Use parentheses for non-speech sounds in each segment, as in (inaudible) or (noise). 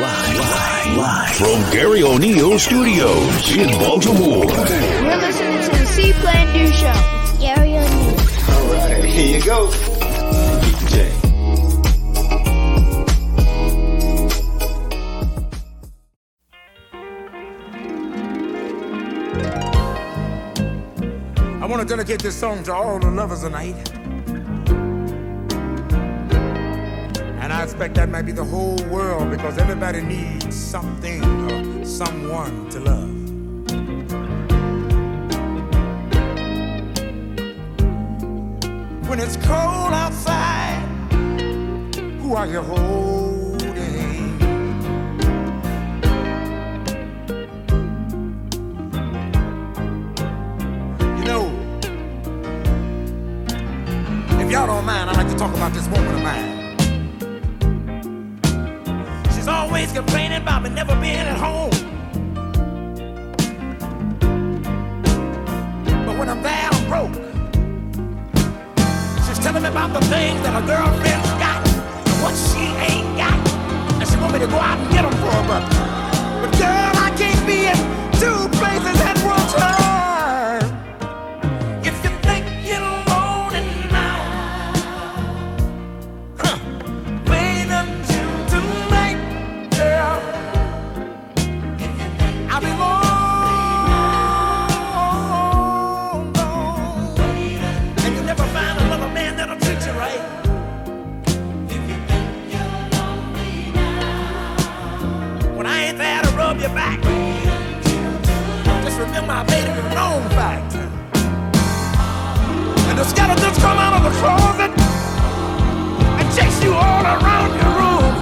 Live, live from Gary O'Neill Studios in Baltimore. You're listening to the See Plan Do Show. Gary O'Neill. All right, here you go. DJ. I want to dedicate this song to all the lovers tonight. Expect that might be the whole world because everybody needs something or someone to love. When it's cold outside, who are you holding? You know, if y'all don't mind, I'd like to talk about this woman of mine. Always complaining about me never being at home. But when I'm there, I'm broke. She's telling me about the things that her girlfriend's got and what she ain't got. And she want me to go out and get them for her, but, but girl, I can't be in two places at remember I made it a known fact. And the skeletons come out of the closet and chase you all around your room.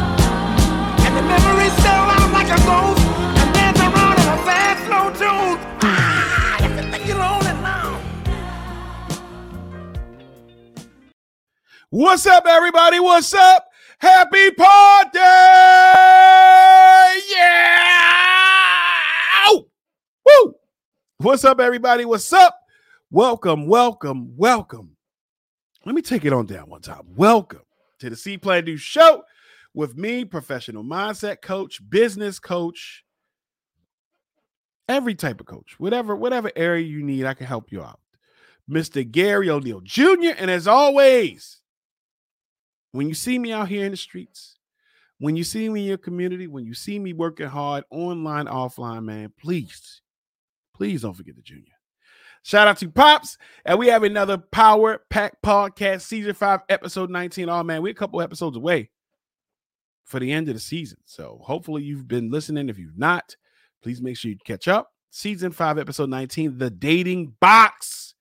And the memories sell out like a ghost and dance around in a fast, slow tune. Ah. What's up, everybody? What's up? Happy party! Yeah! What's up, everybody? What's up? Welcome, welcome, welcome. Let me take it on down one time. Welcome to the See Plan Do Show with me, professional mindset coach, business coach, every type of coach, whatever, whatever area you need, I can help you out. Mr. Gary O'Neill Jr. And as always, when you see me out here in the streets, when you see me in your community, when you see me working hard online, offline, man, please, please don't forget the junior. Shout out to Pops. And we have another Power Pack Podcast, Season 5, Episode 19. Oh, man, we're a couple episodes away for the end of the season. So hopefully you've been listening. If you've not, please make sure you catch up. Season 5, Episode 19, The Dating Box.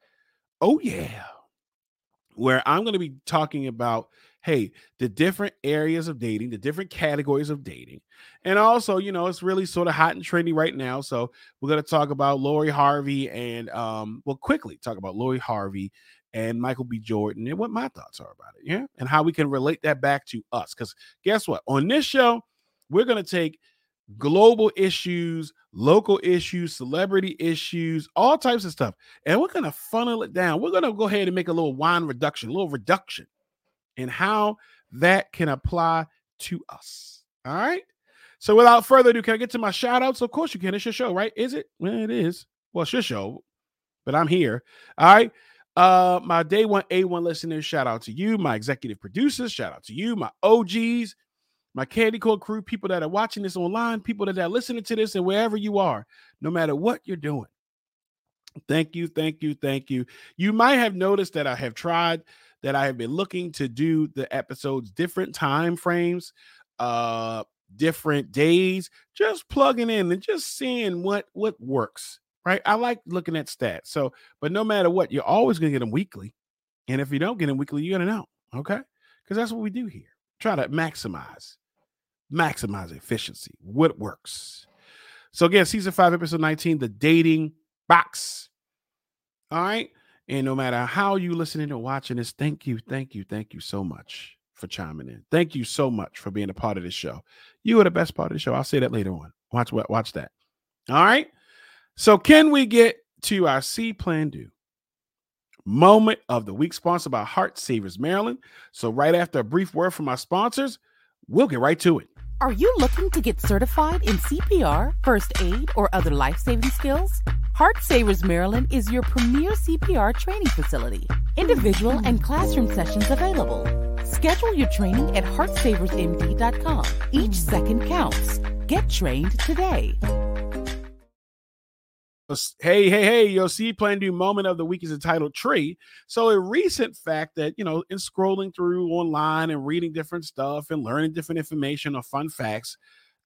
Oh, yeah. Where I'm going to be talking about hey, the different areas of dating, the different categories of dating. And also, you know, it's really sort of hot and trendy right now. So we're going to talk about Lori Harvey and, um, well, quickly talk about Lori Harvey and Michael B. Jordan and what my thoughts are about it. Yeah. And how we can relate that back to us. Because guess what? On this show, we're going to take global issues, local issues, celebrity issues, all types of stuff. And we're going to funnel it down. We're going to go ahead and make a little wine reduction, a little reduction and how that can apply to us. All right. So without further ado, can I get to my shout outs? Of course you can. It's your show, right? Is it? Well, it is. Well, it's your show, but I'm here. All right. Uh, my day one A1 listeners, shout out to you, my executive producers, shout out to you, my OGs, my Candy Code crew, people that are watching this online, people that are listening to this, and wherever you are, no matter what you're doing. Thank you, thank you, thank you. You might have noticed that I have tried that I have been looking to do the episodes different time frames, uh, different days, just plugging in and just seeing what what works. Right. I like looking at stats. So, but no matter what, you're always gonna get them weekly. And if you don't get them weekly, you're gonna know. Okay. Because that's what we do here. Try to maximize, maximize efficiency. What works. So again, season five, episode 19, the dating box. All right. And no matter how you listening or watching this, thank you, thank you, thank you so much for chiming in. Thank you so much for being a part of this show. You are the best part of the show. I'll say that later on. Watch what watch that. All right. So can we get to our See plan do? Moment of the week sponsored by Heart Savers Maryland. So right after a brief word from our sponsors, we'll get right to it. Are you looking to get certified in CPR, first aid, or other life saving skills? Heart Savers Maryland is your premier CPR training facility. Individual and classroom sessions available. Schedule your training at heartsaversmd.com. Each second counts. Get trained today. Hey, hey, hey, your See Plan Do moment of the week is entitled Tree. So, a recent fact that, you know, in scrolling through online and reading different stuff and learning different information or fun facts,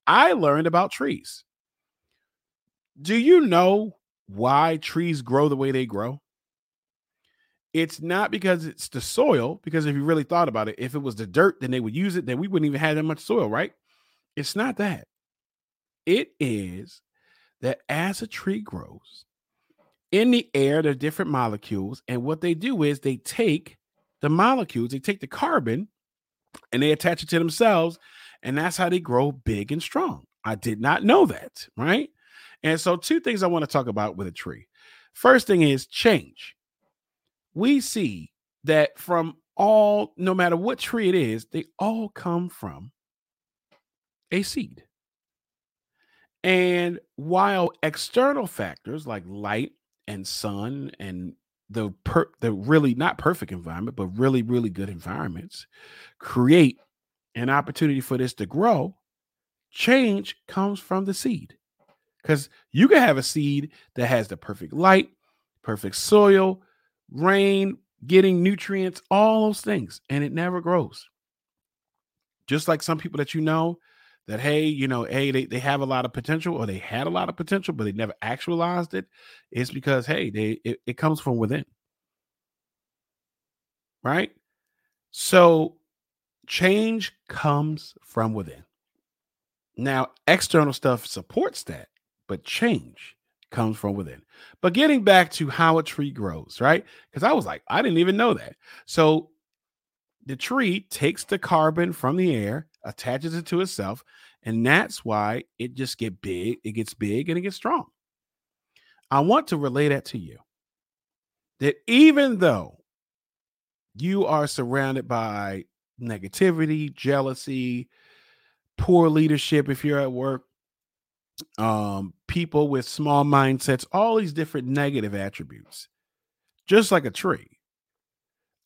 I learned about trees. Do you know why trees grow the way they grow? It's not because it's the soil, because if you really thought about it, if it was the dirt, then they would use it, then we wouldn't even have that much soil, right? It's not that. It is that as a tree grows, in the air, there are different molecules. And what they do is they take the molecules, they take the carbon and they attach it to themselves. And that's how they grow big and strong. I did not know that, right? And so, two things I want to talk about with a tree. First thing is change. We see that from all, no matter what tree it is, they all come from a seed. And while external factors like light and sun and the per, the really not perfect environment, but really really good environments create an opportunity for this to grow, change comes from the seed. Cuz you can have a seed that has the perfect light, perfect soil, rain, getting nutrients, all those things and it never grows. Just like some people that you know that hey, you know, hey, they, they have a lot of potential or they had a lot of potential, but they never actualized it, it's because hey, they it, it comes from within. Right? So change comes from within. Now, external stuff supports that, but change comes from within. But getting back to how a tree grows, right? Because I was like, I didn't even know that. So the tree takes the carbon from the air, attaches it to itself, and that's why it just get big, it gets big and it gets strong. I want to relay that to you. That even though you are surrounded by negativity, jealousy, poor leadership if you're at work, um, people with small mindsets, all these different negative attributes, just like a tree.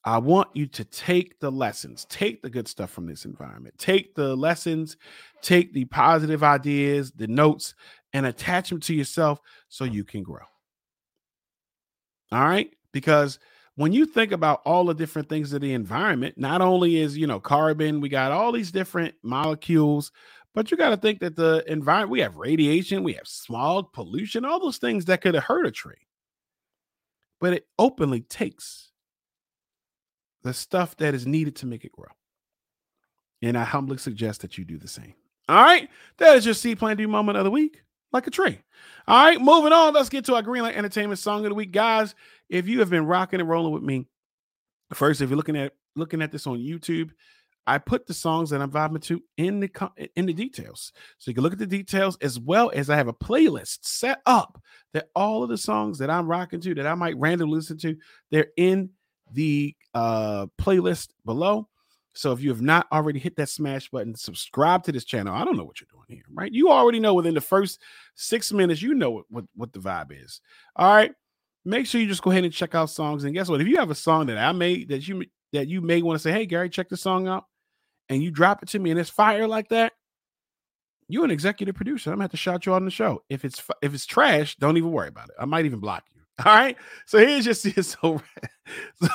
I want you to take the lessons, take the good stuff from this environment, take the lessons, take the positive ideas, the notes, and attach them to yourself so you can grow. All right. Because when you think about all the different things of the environment, not only is, you know, carbon, we got all these different molecules, but you got to think that the environment, we have radiation, we have smog, pollution, all those things that could have hurt a tree. But it openly takes the stuff that is needed to make it grow. And I humbly suggest that you do the same. All right. That is your seed planting moment of the week, like a tree. All right. Moving on. Let's get to our Greenlight Entertainment song of the week. Guys, if you have been rocking and rolling with me, first, if you're looking at looking at this on YouTube, I put the songs that I'm vibing to in the in the details, so you can look at the details as well as I have a playlist set up that all of the songs that I'm rocking to that I might randomly listen to, they're in the uh, playlist below. So if you have not already hit that smash button, subscribe to this channel. I don't know what you're doing here, right? You already know within the first six minutes, you know what, what, what the vibe is. All right. Make sure you just go ahead and check out songs. And guess what? If you have a song that I made that you that you may want to say, hey Gary, check the song out, and you drop it to me and it's fire like that, you're an executive producer. I'm gonna have to shout you out on the show. If it's if it's trash, don't even worry about it. I might even block you. (laughs) All right. So here's just (laughs) so,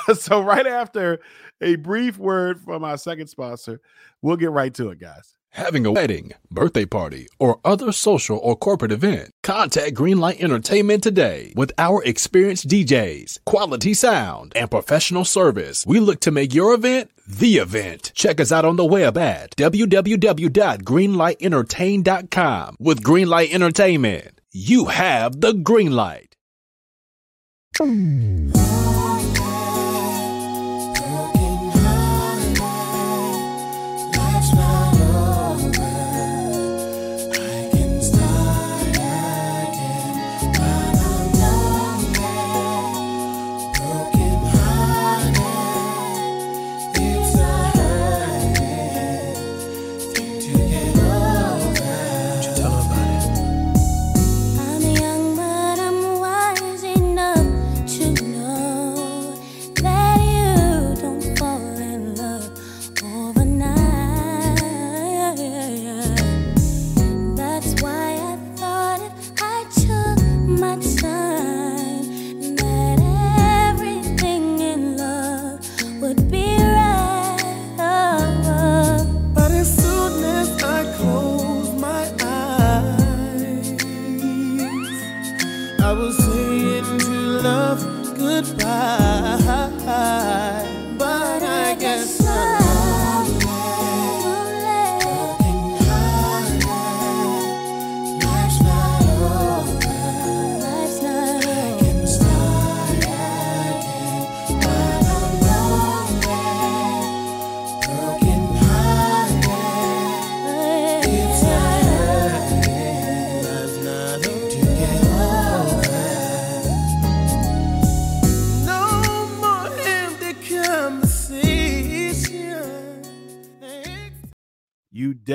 so so right after a brief word from our second sponsor, we'll get right to it, guys. Having a wedding, birthday party, or other social or corporate event, contact Greenlight Entertainment today. With our experienced DJs, quality sound, and professional service, we look to make your event the event. Check us out on the web at www.greenlightentertain.com. With Greenlight Entertainment, you have the green light. It's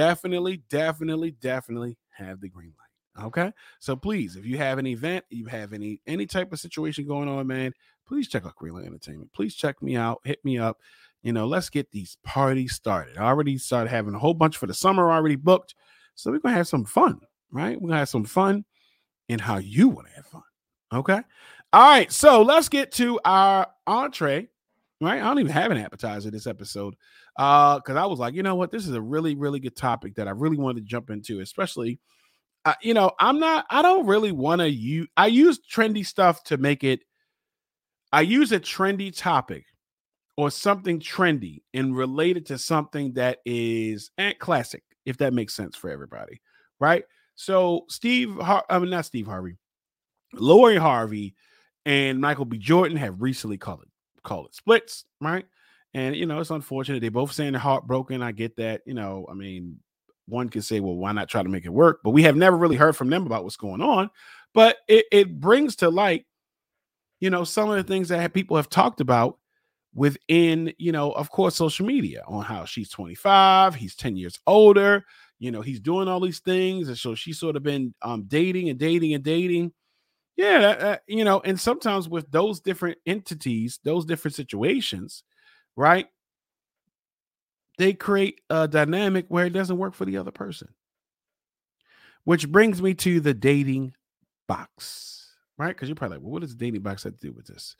definitely, definitely, definitely have the green light. Okay. So please, if you have an event, you have any any type of situation going on, man, please check out Greenlight Entertainment. Please check me out, hit me up. You know, let's get these parties started. I already started having a whole bunch for the summer already booked. So we're gonna have some fun, right? We're gonna have some fun in how you want to have fun. Okay. All right. So let's get to our entree. Right. I don't even have an appetizer this episode. Uh, because I was like, you know what, this is a really, really good topic that I really wanted to jump into, especially uh, you know, I'm not, I don't really want to use I use trendy stuff to make it. I use a trendy topic or something trendy and related to something that is eh, classic, if that makes sense for everybody, right? So Steve, Har- I mean not Steve Harvey, Lori Harvey, and Michael B. Jordan have recently called it called it splits, right? And you know, it's unfortunate. They both saying they're heartbroken. I get that. You know, I mean, one can say, well, why not try to make it work? But we have never really heard from them about what's going on. But it, it brings to light, you know, some of the things that people have talked about within, you know, of course, social media on how she's 25, he's 10 years older, you know, he's doing all these things. And so she's sort of been um, dating and dating and dating. Yeah, uh, you know, and sometimes with those different entities, those different situations, right? They create a dynamic where it doesn't work for the other person. Which brings me to the dating box, right? Because you're probably like, well, what does dating box have to do with this?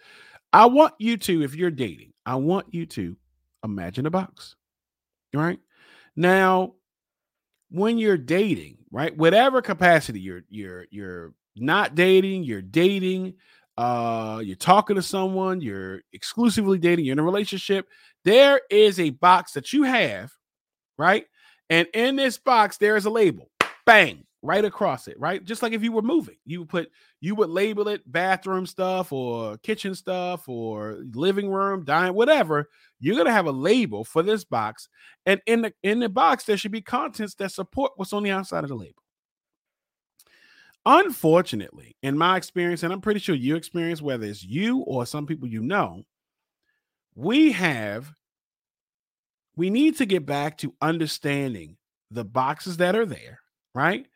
I want you to, if you're dating, I want you to imagine a box, right? Now, when you're dating, right, whatever capacity you're you're you're not dating, you're dating, uh, you're talking to someone, you're exclusively dating, you're in a relationship, there is a box that you have, right? And in this box, there is a label, bang, right across it, right? Just like if you were moving, you would put, you would label it bathroom stuff or kitchen stuff or living room, dining, whatever. You're gonna have a label for this box, and in the in the box there should be contents that support what's on the outside of the label. Unfortunately, in my experience, and I'm pretty sure you experience, whether it's you or some people you know, we have, we need to get back to understanding the boxes that are there, right?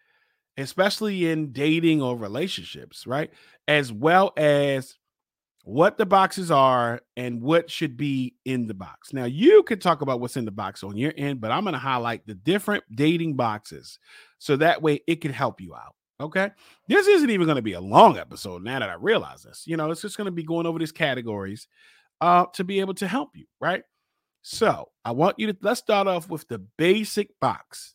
Especially in dating or relationships, right? As well as what the boxes are and what should be in the box. Now, you can talk about what's in the box on your end, but I'm going to highlight the different dating boxes so that way it can help you out. Okay. This isn't even going to be a long episode now that I realize this. You know, it's just going to be going over these categories uh, to be able to help you, right? So I want you to let's start off with the basic box.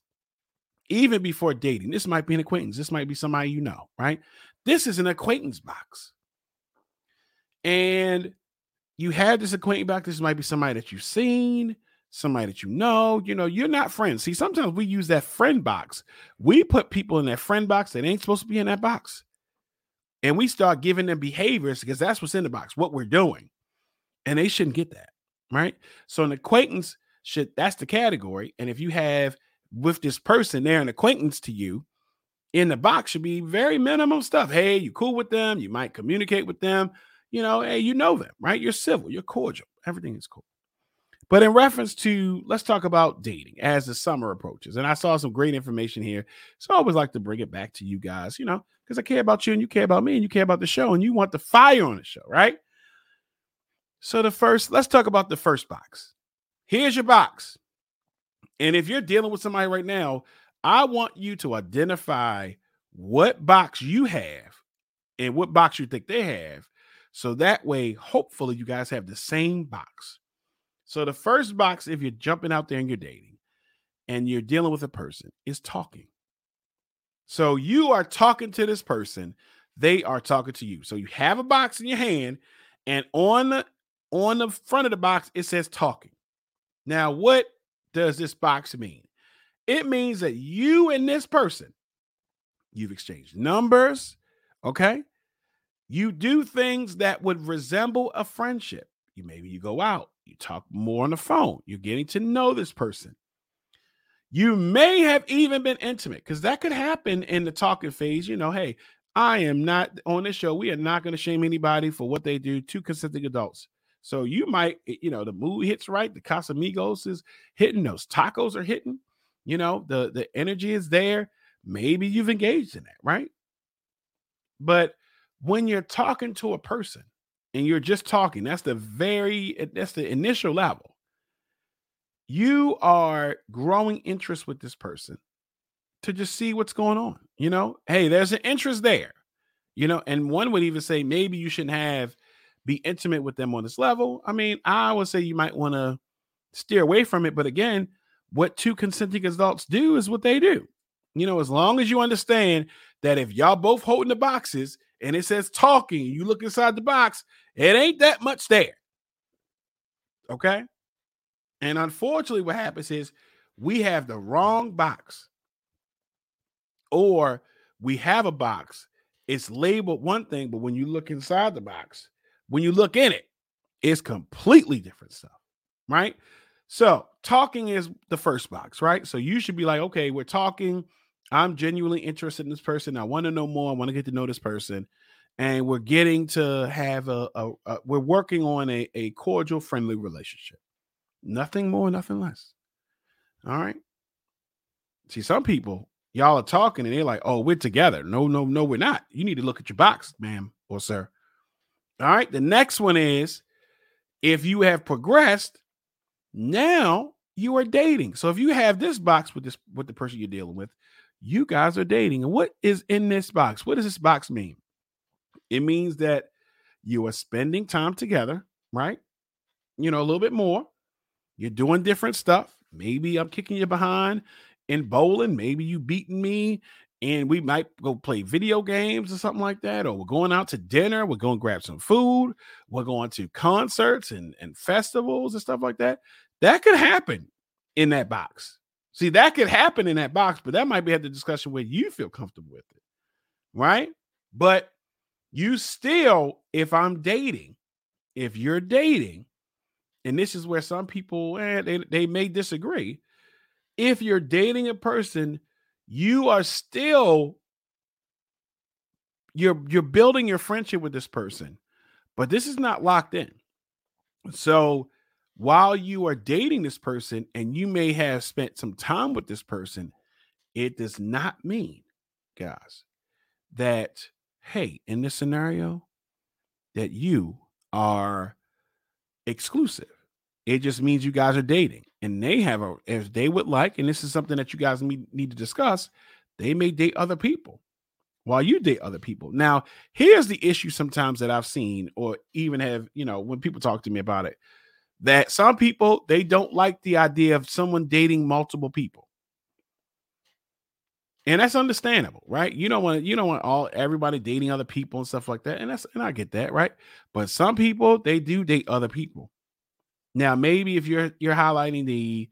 Even before dating, this might be an acquaintance, this might be somebody you know, right? This is an acquaintance box. And you have this acquaintance box. This might be somebody that you've seen, somebody that you know, you know, you're not friends. See, sometimes we use that friend box. We put people in that friend box that ain't supposed to be in that box. And we start giving them behaviors because that's what's in the box, what we're doing. And they shouldn't get that, right? So an acquaintance should that's the category. And if you have with this person, they're an acquaintance to you, in the box should be very minimum stuff. Hey, you cool with them, you might communicate with them, you know, hey, you know them, right? You're civil, you're cordial, everything is cool. But in reference to, let's talk about dating as the summer approaches. And I saw some great information here. So I always like to bring it back to you guys, you know, because I care about you and you care about me and you care about the show and you want the fire on the show, right? So the first, let's talk about the first box. Here's your box. And if you're dealing with somebody right now, I want you to identify what box you have and what box you think they have. So that way, hopefully, you guys have the same box. So the first box, if you're jumping out there and you're dating and you're dealing with a person, is talking. So you are talking to this person, they are talking to you. So you have a box in your hand, and on the on the front of the box, it says talking. Now, what does this box mean? It means that you and this person, you've exchanged numbers, okay? You do things that would resemble a friendship. You maybe you go out, you talk more on the phone. You're getting to know this person. You may have even been intimate because that could happen in the talking phase. You know, hey, I am not on this show. We are not going to shame anybody for what they do to consenting adults. So you might, eh, you know, the mood hits right. The Casamigos is hitting. Those tacos are hitting. You know, the the energy is there. Maybe you've engaged in that, right? But when you're talking to a person and you're just talking, that's the very that's the initial level. You are growing interest with this person to just see what's going on. You know, hey, there's an interest there. You know, and one would even say maybe you shouldn't have be intimate with them on this level. I mean, I would say you might want to steer away from it. But again, what two consenting adults do is what they do. You know, as long as you understand that if y'all both holding the boxes and it says talking, you look inside the box, it ain't that much there. Okay. And unfortunately, what happens is we have the wrong box, or we have a box. It's labeled one thing, but when you look inside the box, when you look in it, it's completely different stuff, right? So, talking is the first box, right? So, you should be like, okay, we're talking. I'm genuinely interested in this person. I want to know more. I want to get to know this person. And we're getting to have a, a, a we're working on a, a cordial, friendly relationship. Nothing more, nothing less. All right. See, some people, y'all are talking and they're like, oh, we're together. No, no, no, we're not. You need to look at your box, ma'am or sir. All right. The next one is if you have progressed, now you are dating. So if you have this box with this with the person you're dealing with, you guys are dating. And what is in this box? What does this box mean? It means that you are spending time together, right? You know, a little bit more. You're doing different stuff. Maybe I'm kicking you behind in bowling. Maybe you beating me and we might go play video games or something like that, or we're going out to dinner, we're going to grab some food, we're going to concerts and, and festivals and stuff like that. That could happen in that box. See, that could happen in that box, but that might be at the discussion where you feel comfortable with it, right? But you still, if I'm dating, if you're dating, and this is where some people eh, they, they may disagree. If you're dating a person you are still you're you're building your friendship with this person but this is not locked in so while you are dating this person and you may have spent some time with this person it does not mean guys that hey in this scenario that you are exclusive it just means you guys are dating and they have a if they would like, and this is something that you guys need, to discuss, they may date other people while you date other people. Now, here's the issue sometimes that I've seen, or even have, you know, when people talk to me about it, that some people they don't like the idea of someone dating multiple people. And that's understandable, right? You don't want you don't want all everybody dating other people and stuff like that. And that's and I get that, right? But some people they do date other people. Now, maybe if you're you're highlighting the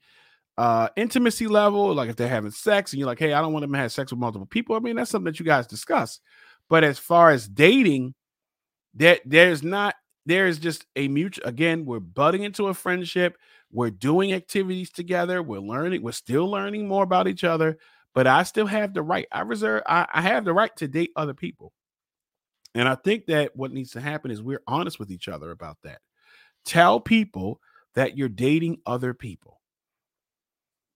uh intimacy level, like if they're having sex and you're like, hey, I don't want them to have sex with multiple people. I mean, that's something that you guys discuss. But as far as dating, that there's not there's just a mutual again, we're butting into a friendship, we're doing activities together, we're learning, we're still learning more about each other, but I still have the right, I reserve, I, I have the right to date other people. And I think that what needs to happen is we're honest with each other about that. Tell people that you're dating other people.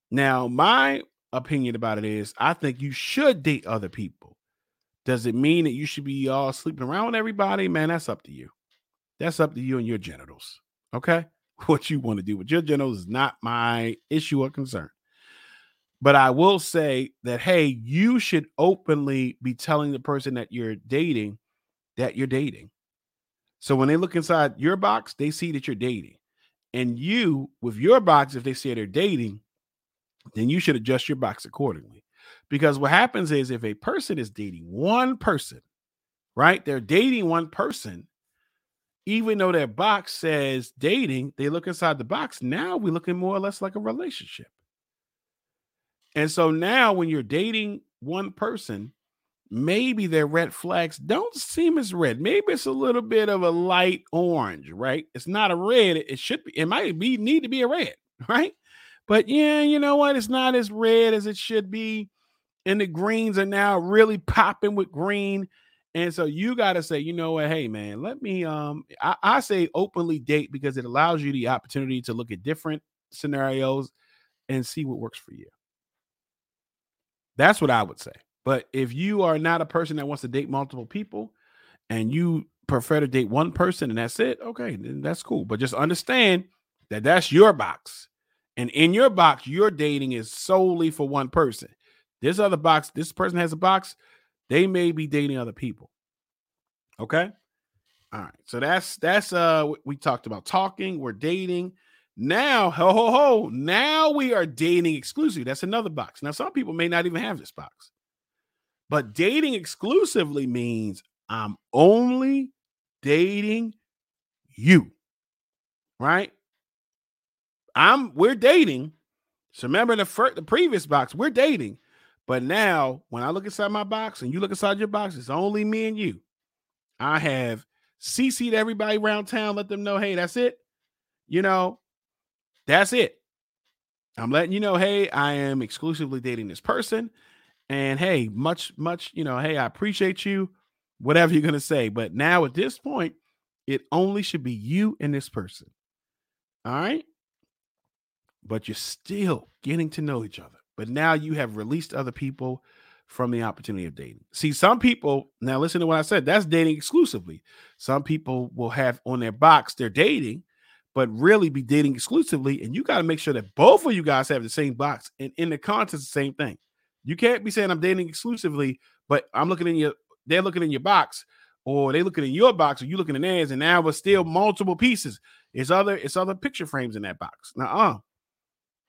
Now, my opinion about it is I think you should date other people. Does it mean that you should be all sleeping around with everybody? Man, that's up to you. That's up to you and your genitals. Okay. (laughs) What you want to do with your genitals is not my issue or concern. But I will say that, hey, you should openly be telling the person that you're dating that you're dating. So when they look inside your box, they see that you're dating. And you, with your box, if they say they're dating, then you should adjust your box accordingly. Because what happens is if a person is dating one person, right? They're dating one person, even though their box says dating, they look inside the box. Now we're looking more or less like a relationship. And so now when you're dating one person, maybe their red flags don't seem as red. Maybe it's a little bit of a light orange, right? It's not a red. It should be, it might be need to be a red, (laughs) right? But yeah, you know what? It's not as red as it should be. And the greens are now really popping with green. And so you got to say, you know what? Hey, man, let me um I, I say openly date because it allows you the opportunity to look at different scenarios and see what works for you. That's what I would say. But if you are not a person that wants to date multiple people and you prefer to date one person and that's it, okay, then that's cool. But just understand that that's your box. And in your box, your dating is solely for one person. This other box, this person has a box, they may be dating other people. Okay? All right. So that's that's uh we talked about talking, we're dating. Now, ho ho ho, now we are dating exclusively. That's another box. Now, some people may not even have this box. But dating exclusively means I'm only dating you. Right? I'm we're dating. So remember the first the previous box, we're dating. But now when I look inside my box and you look inside your box, it's only me and you. I have CC'd everybody around town, let them know, hey, that's it. You know, that's it. I'm letting you know, hey, I am exclusively dating this person. And hey, much, much, you know, hey, I appreciate you, whatever you're going to say. But now at this point, it only should be you and this person. All right. But you're still getting to know each other. But now you have released other people from the opportunity of dating. See, some people, now listen to what I said, that's dating exclusively. Some people will have on their box they're dating, but really be dating exclusively. And you got to make sure that both of you guys have the same box. And in the context, the same thing. You can't be saying I'm dating exclusively, but I'm looking in your, they're looking in your box, or they looking in your box, or you looking in theirs, and now it's still multiple pieces. It's other, it's other picture frames in that box. Now, uh,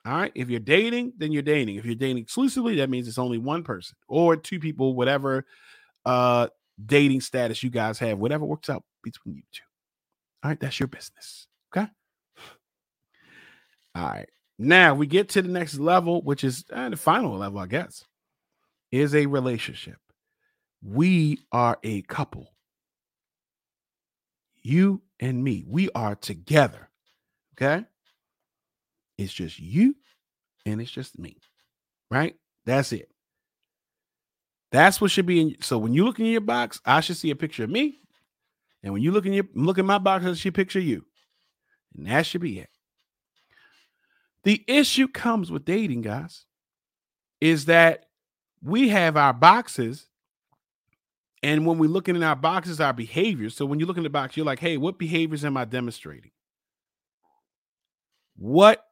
all right. If you're dating, then you're dating. If you're dating exclusively, that means it's only one person or two people, whatever uh dating status you guys have, whatever works out between you two. All right, that's your business. All right. Now we get to the next level, which is uh, the final level, I guess, is a relationship. We are a couple. You and me, we are together. Okay. It's just you and it's just me. Right? That's it. That's what should be in. So when you look in your box, I should see a picture of me. And when you look in your look in my box, I should picture you. And that should be it. The issue comes with dating, guys, is that we have our boxes. And when we're looking in our boxes, our behaviors. So when you look in the box, you're like, hey, what behaviors am I demonstrating? What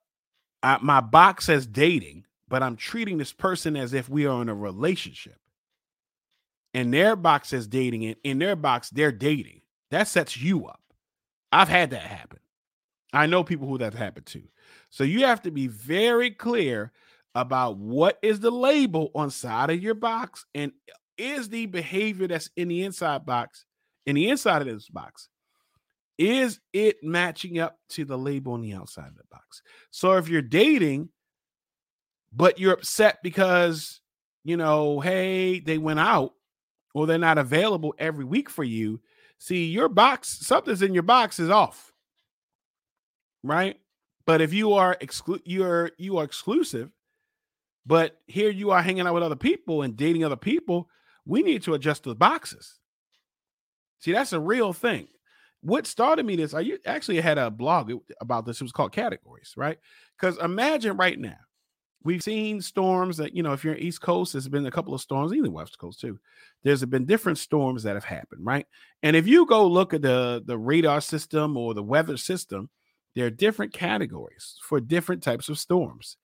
my box says dating, but I'm treating this person as if we are in a relationship. And their box says dating, and in their box, they're dating. That sets you up. I've had that happen. I know people who that happened to. So you have to be very clear about what is the label on side of your box and uh, is the behavior that's in the inside box, in the inside of this box, is it matching up to the label on the outside of the box? So if you're dating, but you're upset because, you know, hey, they went out or they're not available every week for you, see, your box, something's in your box is off. Right? But if you are exclu- you're you are exclusive, but here you are hanging out with other people and dating other people, we need to adjust the boxes. See, that's a real thing what started me this, I actually had a blog about this. It was called Categories, right? Because imagine right now, we've seen storms that, you know, if you're East Coast, there's been a couple of storms, even West Coast too. There's been different storms that have happened, right? And if you go look at the, the radar system or the weather system, there are different categories for different types of storms.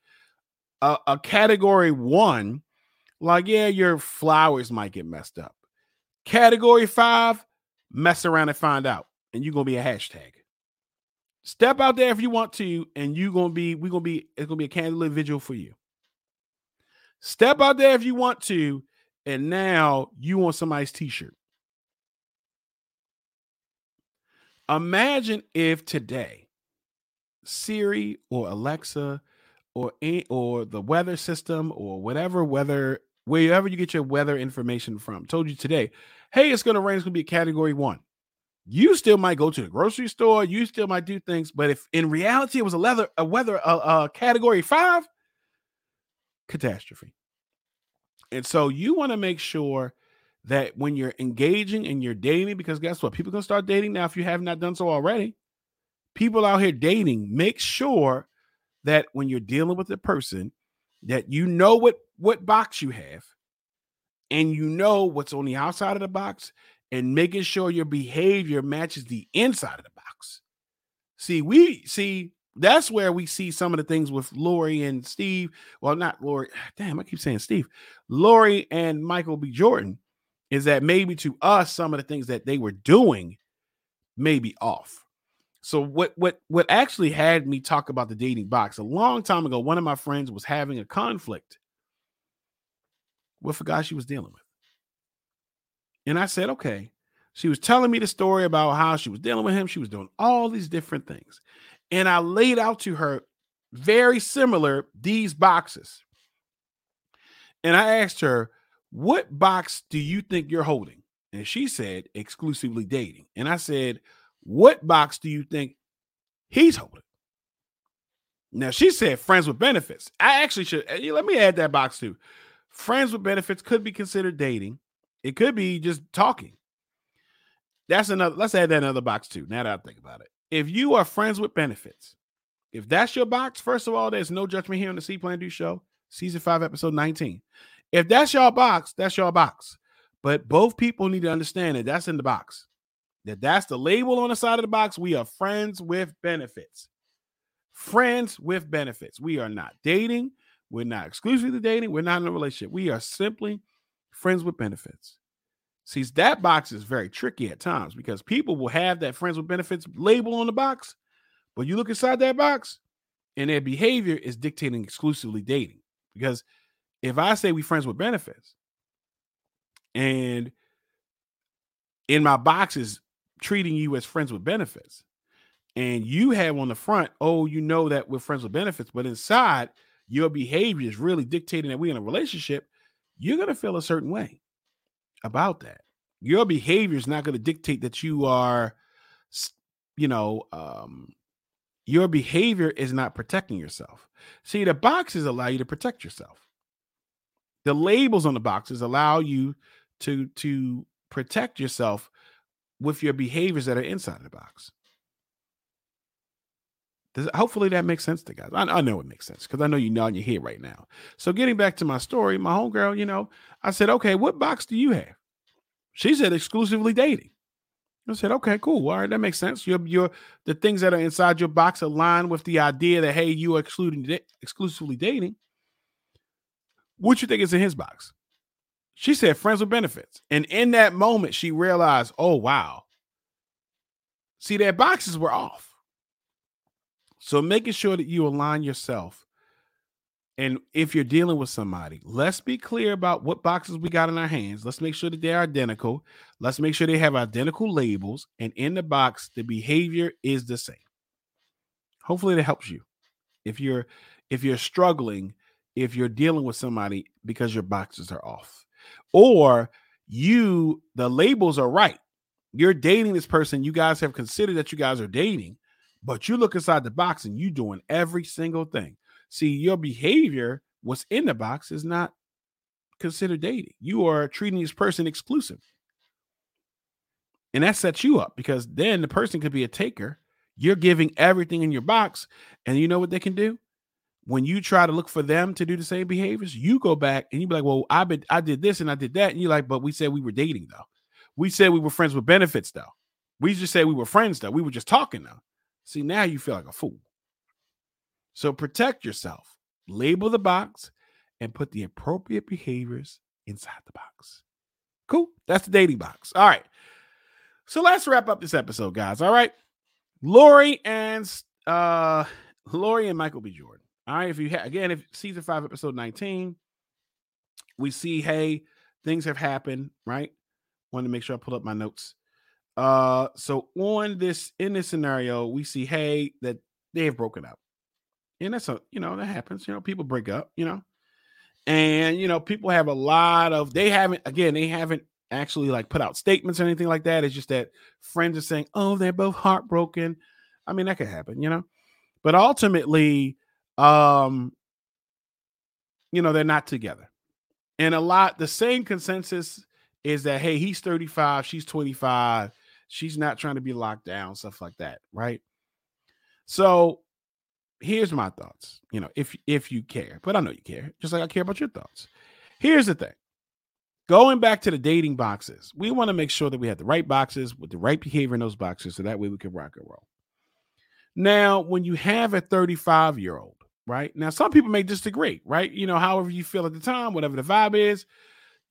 A category one, like, yeah, your flowers might get messed up. Category five, mess around and find out and you're gonna be a hashtag. Step out there if you want to, and you're gonna be, we're gonna be, it's gonna be a candlelit vigil for you. Step out there if you want to, and now you want somebody's t-shirt. Imagine if today Siri or Alexa or or the weather system or whatever weather wherever you get your weather information from told you today, hey, it's gonna rain, it's gonna be a category one you still might go to the grocery store. You still might do things, but if in reality it was a leather, a weather, a, a category five, catastrophe. And so you want to make sure that when you're engaging and you're dating, because guess what? People gonna start dating now if you have not done so already. People out here dating, make sure that when you're dealing with a person, that you know what what box you have and you know what's on the outside of the box and making sure your behavior matches the inside of the box. See, we see that's where we see some of the things with Lori and Steve. Well, not Lori. (sighs) Damn, I keep saying Steve. Lori and Michael B. Jordan is that maybe to us, some of the things that they were doing may be off. So what what what actually had me talk about the dating box a long time ago, one of my friends was having a conflict with a guy she was dealing with. And I said, okay. She was telling me the story about how she was dealing with him. She was doing all these different things. And I laid out to her very similar these boxes. And I asked her, what box do you think you're holding? And she said, exclusively dating. And I said, what box do you think he's holding? Now she said friends with benefits. I actually should eh, let me add that box too. Friends with benefits could be considered dating. It could be just talking. That's another. Let's add that another box too. Now that I think about it, if you are friends with benefits, if that's your box, first of all, there's no judgment here on the See Plan Do Show, season five, episode 19. If that's your box, that's your box. But both people need to understand that that's in the box. That that's the label on the side of the box. We are friends with benefits. Friends with benefits. We are not dating. We're not exclusively dating. We're not in a relationship. We are simply friends with benefits. See, that box is very tricky at times because people will have that friends with benefits label on the box, but you look inside that box and their behavior is dictating exclusively dating. Because if I say we friends with benefits and in my box is treating you as friends with benefits, and you have on the front, oh, you know that we're friends with benefits, but inside your behavior is really dictating that we're in a relationship, you're going to feel a certain way about that. Your behavior is not going to dictate that you are, you know, um, your behavior is not protecting yourself. See, the boxes allow you to protect yourself. The labels on the boxes allow you to to protect yourself with your behaviors that are inside the box. Does, hopefully that makes sense to guys. I, I know it makes sense because I know you know in your head right now. So getting back to my story, my homegirl, you know, I said, okay, what box do you have? She said exclusively dating. I said, okay, cool. All right, that makes sense. Your your the things that are inside your box align with the idea that hey, you are excluding exclusively dating. What you think is in his box? She said friends with benefits. And in that moment, she realized, oh wow. See, their boxes were off. So making sure that you align yourself. And if you're dealing with somebody, let's be clear about what boxes we got in our hands. Let's make sure that they're identical. Let's make sure they have identical labels. And in the box, the behavior is the same. Hopefully that helps you. If you're if you're struggling, if you're dealing with somebody because your boxes are off. Or you, the labels are right. You're dating this person. You guys have considered that you guys are dating but you look inside the box and you doing every single thing. See, your behavior, what's in the box, is not considered dating. You are treating this person exclusive. And that sets you up because then the person could be a taker. You're giving everything in your box. And you know what they can do? When you try to look for them to do the same behaviors, you go back and you be like, Well, I been I did this and I did that. And you're like, but we said we were dating though. We said we were friends with benefits though. We just said we were friends though. We were just talking though. See, now you feel like a fool. So protect yourself, label the box, and put the appropriate behaviors inside the box. Cool. That's the dating box. All right. So let's wrap up this episode, guys. All right. Lori and uh Lori and Michael B. Jordan. All right. If you ha- again, if season five, episode 19, we see, hey, things have happened, right? Wanted to make sure I pull up my notes. Uh, so on this in this scenario, we see hey that they have broken up, and that's a you know that happens. You know, people break up. You know, and you know people have a lot of they haven't again they haven't actually like put out statements or anything like that. It's just that friends are saying, oh, they're both heartbroken. I mean, that could happen, you know, but ultimately, um, you know, they're not together. And a lot the same consensus is that hey, he's 35, she's 25 She's not trying to be locked down, stuff like that, right? So here's my thoughts. You know, if if you care, but I know you care, just like I care about your thoughts. Here's the thing. Going back to the dating boxes, we want to make sure that we have the right boxes with the right behavior in those boxes so that way we can rock and roll. Now, when you have a 35 year old, right? Now, some people may disagree, right? You know, however you feel at the time, whatever the vibe is,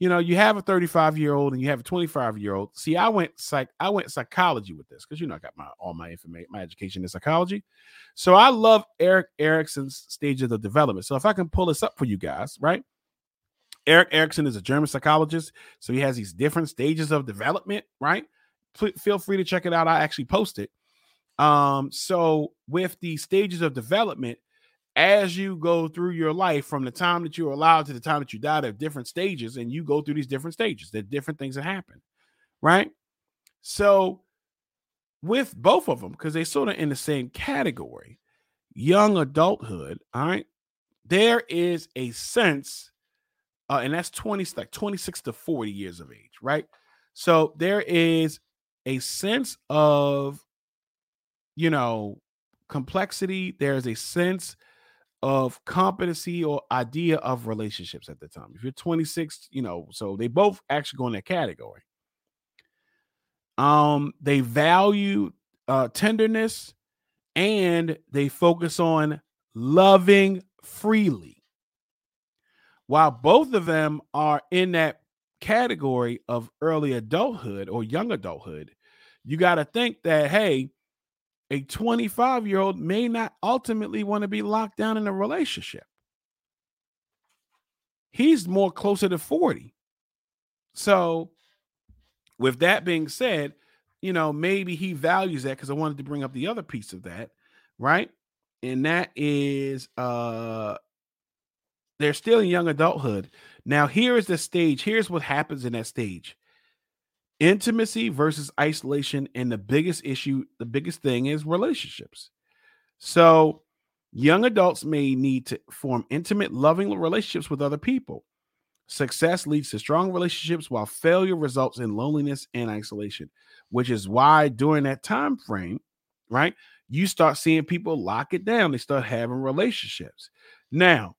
you know, you have a 35 year old and you have a 25 year old. See, I went psych, I went psychology with this because you know I got my all my information, my education in psychology. So I love Erik Erikson's stages of development. So if I can pull this up for you guys, right? Erik Erikson is a German psychologist, so he has these different stages of development, right? P- feel free to check it out. I actually post it. Um, so with the stages of development, as you go through your life from the time that you're allowed to the time that you die, there are different stages, and you go through these different stages. There are different things that happen, right? So with both of them, because they're sort of in the same category, young adulthood, all right, there is a sense uh, and that's 20 like 26 to 40 years of age, right? So there is a sense of you know complexity, there's a sense of competency or idea of relationships at the time. If you're 26, you know, so they both actually go in that category. Um, they value uh tenderness and they focus on loving freely while both of them are in that category of early adulthood or young adulthood, you got to think that, hey, a 25 year old may not ultimately want to be locked down in a relationship. He's more closer to 40. So, with that being said, you know, maybe he values that because I wanted to bring up the other piece of that, right? And that is uh they're still in young adulthood. Now, here is the stage. Here's what happens in that stage intimacy versus isolation. And the biggest issue, the biggest thing is relationships. So, young adults may need to form intimate, loving relationships with other people. Success leads to strong relationships, while failure results in loneliness and isolation, which is why during that time frame, right, you start seeing people lock it down. They start having relationships. Now,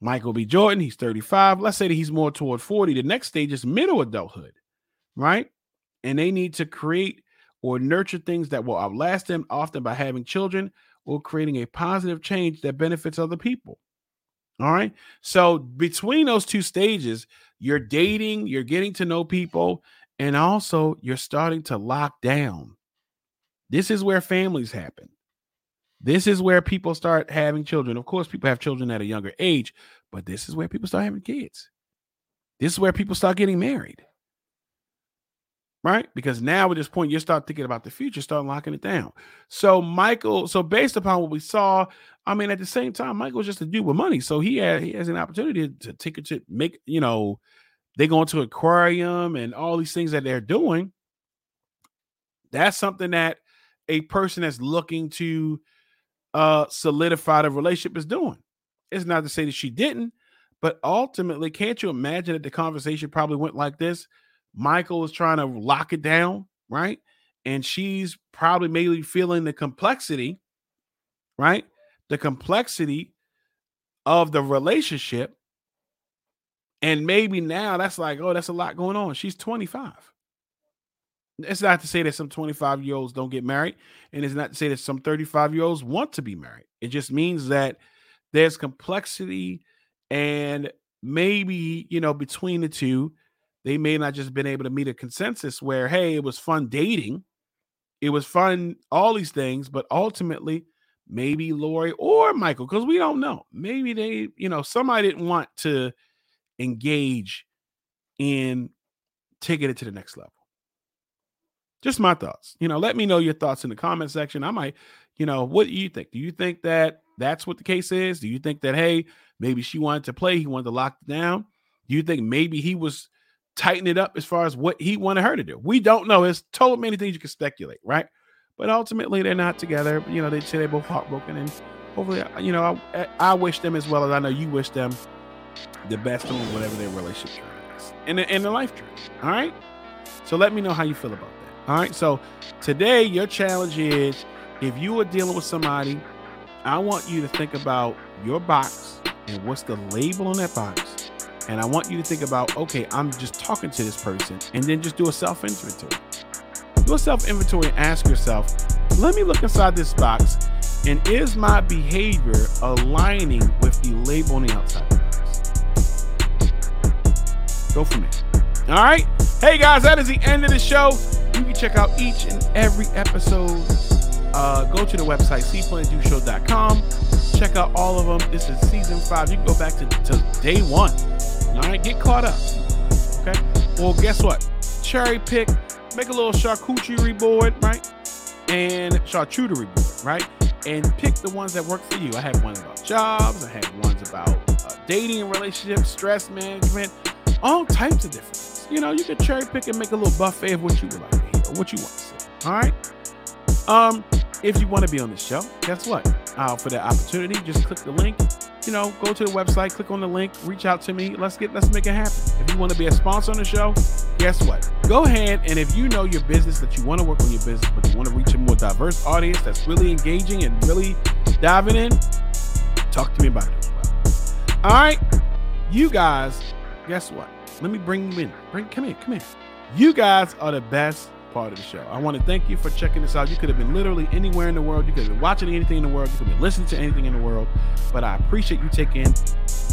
Michael B. Jordan, he's 35. Let's say that he's more toward 40. The next stage is middle adulthood, right? And they need to create or nurture things that will outlast them, often by having children or creating a positive change that benefits other people. All right. So between those two stages, you're dating, you're getting to know people, and also you're starting to lock down. This is where families happen. This is where people start having children. Of course, people have children at a younger age, but this is where people start having kids. This is where people start getting married. Right? Because now at this point, you start thinking about the future, start locking it down. So, Michael, so based upon what we saw, I mean, at the same time, Michael's just a dude with money. So he had he has an opportunity to take it to make, you know, they go into aquarium and all these things that they're doing. That's something that a person that's looking to uh solidify the relationship is doing. It's not to say that she didn't, but ultimately, can't you imagine that the conversation probably went like this? Michael is trying to lock it down, right? And she's probably maybe feeling the complexity, right? The complexity of the relationship. And maybe now that's like, oh, that's a lot going on. She's 25. It's not to say that some 25 year olds don't get married, and it's not to say that some 35 year olds want to be married. It just means that there's complexity, and maybe you know between the two, they may not just been able to meet a consensus where, hey, it was fun dating, it was fun, all these things, but ultimately, maybe Lori or Michael, because we don't know, maybe they, you know, somebody didn't want to engage in taking it to the next level. Just my thoughts. You know, let me know your thoughts in the comment section. I might, you know, what do you think? Do you think that that's what the case is? Do you think that, hey, maybe she wanted to play, he wanted to lock down? Do you think maybe he was tightening it up as far as what he wanted her to do? We don't know. It's total many things you can speculate, right? But ultimately, they're not together. You know, they say they're both heartbroken, and hopefully, uh, you know, I, I wish them as well as I know you wish them the best on whatever their relationship is and in the life journey. All right. So let me know how you feel about that. All right. So today, your challenge is if you are dealing with somebody I want you to think about your box and what's the label on that box. And I want you to think about, okay, I'm just talking to this person, and then just do a self inventory. Do a self inventory and ask yourself, let me look inside this box, and is my behavior aligning with the label on the outside? Go from there. All right. Hey guys, that is the end of the show. You can check out each and every episode. Uh, go to the website, seeplandoshow.com. Check out all of them. This is season five. You can go back to, to day one. All right, get caught up. Okay. Well, guess what? Cherry pick, make a little charcuterie board, right? And charcuterie board, right? And pick the ones that work for you. I have one about jobs. I have ones about uh, dating and relationships, stress management, all types of different things. You know, you can cherry pick and make a little buffet of what you would like to what you want to see. All right. Um, if you want to be on the show, guess what? Uh, for that opportunity, just click the link. You know, go to the website, click on the link, reach out to me. Let's get let's make it happen. If you want to be a sponsor on the show, guess what? Go ahead and if you know your business that you want to work on your business, but you want to reach a more diverse audience that's really engaging and really diving in, talk to me about it. All right, you guys, guess what? Let me bring you in. Bring come here, come here. You guys are the best part of the show. I want to thank you for checking this out. You could have been literally anywhere in the world. You could have been watching anything in the world. You could have been listening to anything in the world. But I appreciate you taking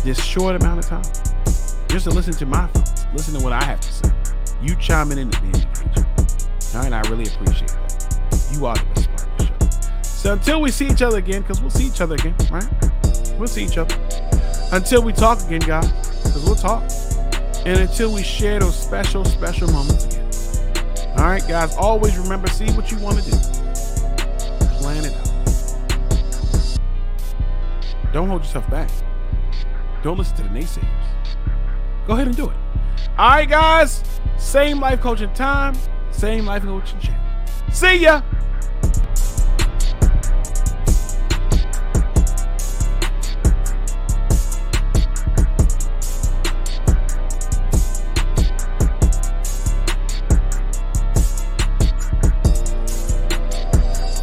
this short amount of time just to listen to my thoughts, listen to what I have to say. You chiming in engaging. All right, I really appreciate that. You are the best part of the show. So until we see each other again, because we'll see each other again, right? We'll see each other. Until we talk again, guys, because we'll talk. And until we share those special, special moments again. All right, guys, always remember see what you want to do. Plan it out. Don't hold yourself back. Don't listen to the naysayers. Go ahead and do it. All right, guys, same life coaching time, same life coaching channel. See ya.